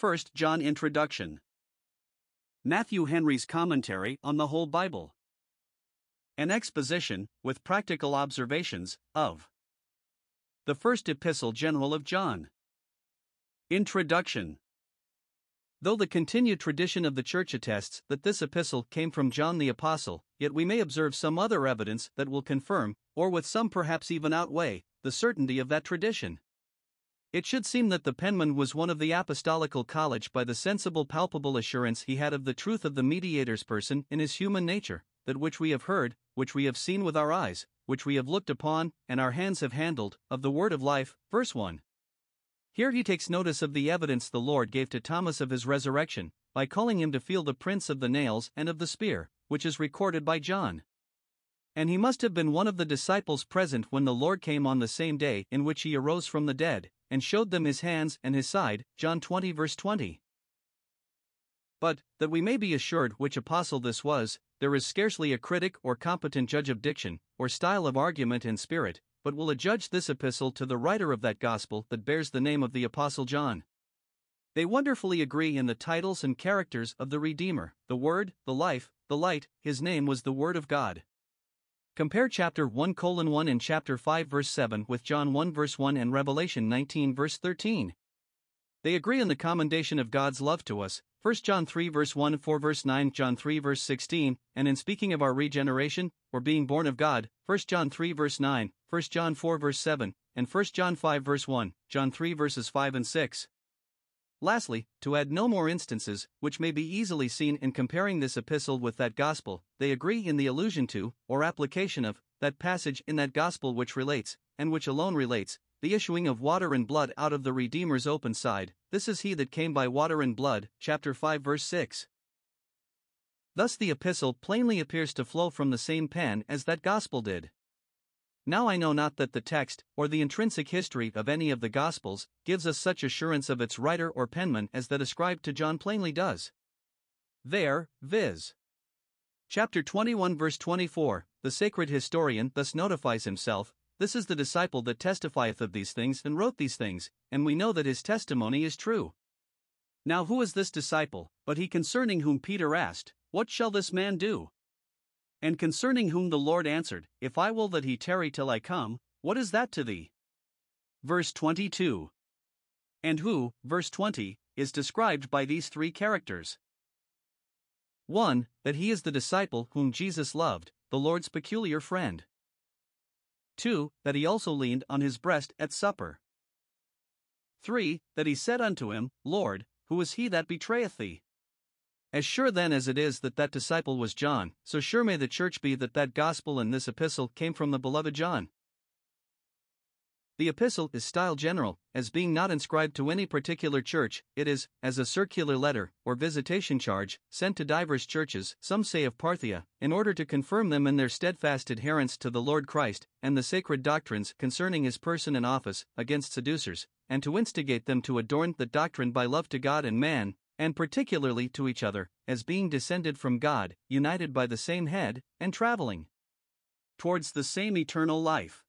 1 John Introduction. Matthew Henry's Commentary on the Whole Bible. An exposition, with practical observations, of the First Epistle General of John. Introduction. Though the continued tradition of the Church attests that this epistle came from John the Apostle, yet we may observe some other evidence that will confirm, or with some perhaps even outweigh, the certainty of that tradition. It should seem that the penman was one of the apostolical college by the sensible, palpable assurance he had of the truth of the mediator's person in his human nature, that which we have heard, which we have seen with our eyes, which we have looked upon, and our hands have handled, of the word of life. Verse 1. Here he takes notice of the evidence the Lord gave to Thomas of his resurrection, by calling him to feel the prints of the nails and of the spear, which is recorded by John. And he must have been one of the disciples present when the Lord came on the same day in which he arose from the dead, and showed them his hands and his side. John 20, verse 20. But, that we may be assured which apostle this was, there is scarcely a critic or competent judge of diction, or style of argument and spirit, but will adjudge this epistle to the writer of that gospel that bears the name of the Apostle John. They wonderfully agree in the titles and characters of the Redeemer, the Word, the Life, the Light, his name was the Word of God. Compare chapter 1 colon 1 and chapter 5 verse 7 with John 1 verse 1 and Revelation 19 verse 13. They agree in the commendation of God's love to us, 1 John 3 verse 1 4 verse 9 John 3 verse 16, and in speaking of our regeneration, or being born of God, 1 John 3 verse 9, 1 John 4 verse 7, and 1 John 5 verse 1, John 3 verses 5 and 6. Lastly, to add no more instances, which may be easily seen in comparing this epistle with that gospel, they agree in the allusion to, or application of, that passage in that gospel which relates, and which alone relates, the issuing of water and blood out of the Redeemer's open side, this is he that came by water and blood, chapter 5, verse 6. Thus the epistle plainly appears to flow from the same pen as that gospel did. Now I know not that the text, or the intrinsic history of any of the Gospels, gives us such assurance of its writer or penman as that ascribed to John plainly does. There, viz. Chapter 21, verse 24, the sacred historian thus notifies himself this is the disciple that testifieth of these things and wrote these things, and we know that his testimony is true. Now, who is this disciple, but he concerning whom Peter asked, What shall this man do? And concerning whom the Lord answered, If I will that he tarry till I come, what is that to thee? Verse 22. And who, verse 20, is described by these three characters 1. That he is the disciple whom Jesus loved, the Lord's peculiar friend. 2. That he also leaned on his breast at supper. 3. That he said unto him, Lord, who is he that betrayeth thee? As sure then as it is that that disciple was John, so sure may the church be that that gospel and this epistle came from the beloved John. The epistle is styled general, as being not inscribed to any particular church, it is, as a circular letter, or visitation charge, sent to divers churches, some say of Parthia, in order to confirm them in their steadfast adherence to the Lord Christ, and the sacred doctrines concerning his person and office, against seducers, and to instigate them to adorn the doctrine by love to God and man, and particularly to each other, as being descended from God, united by the same head, and traveling towards the same eternal life.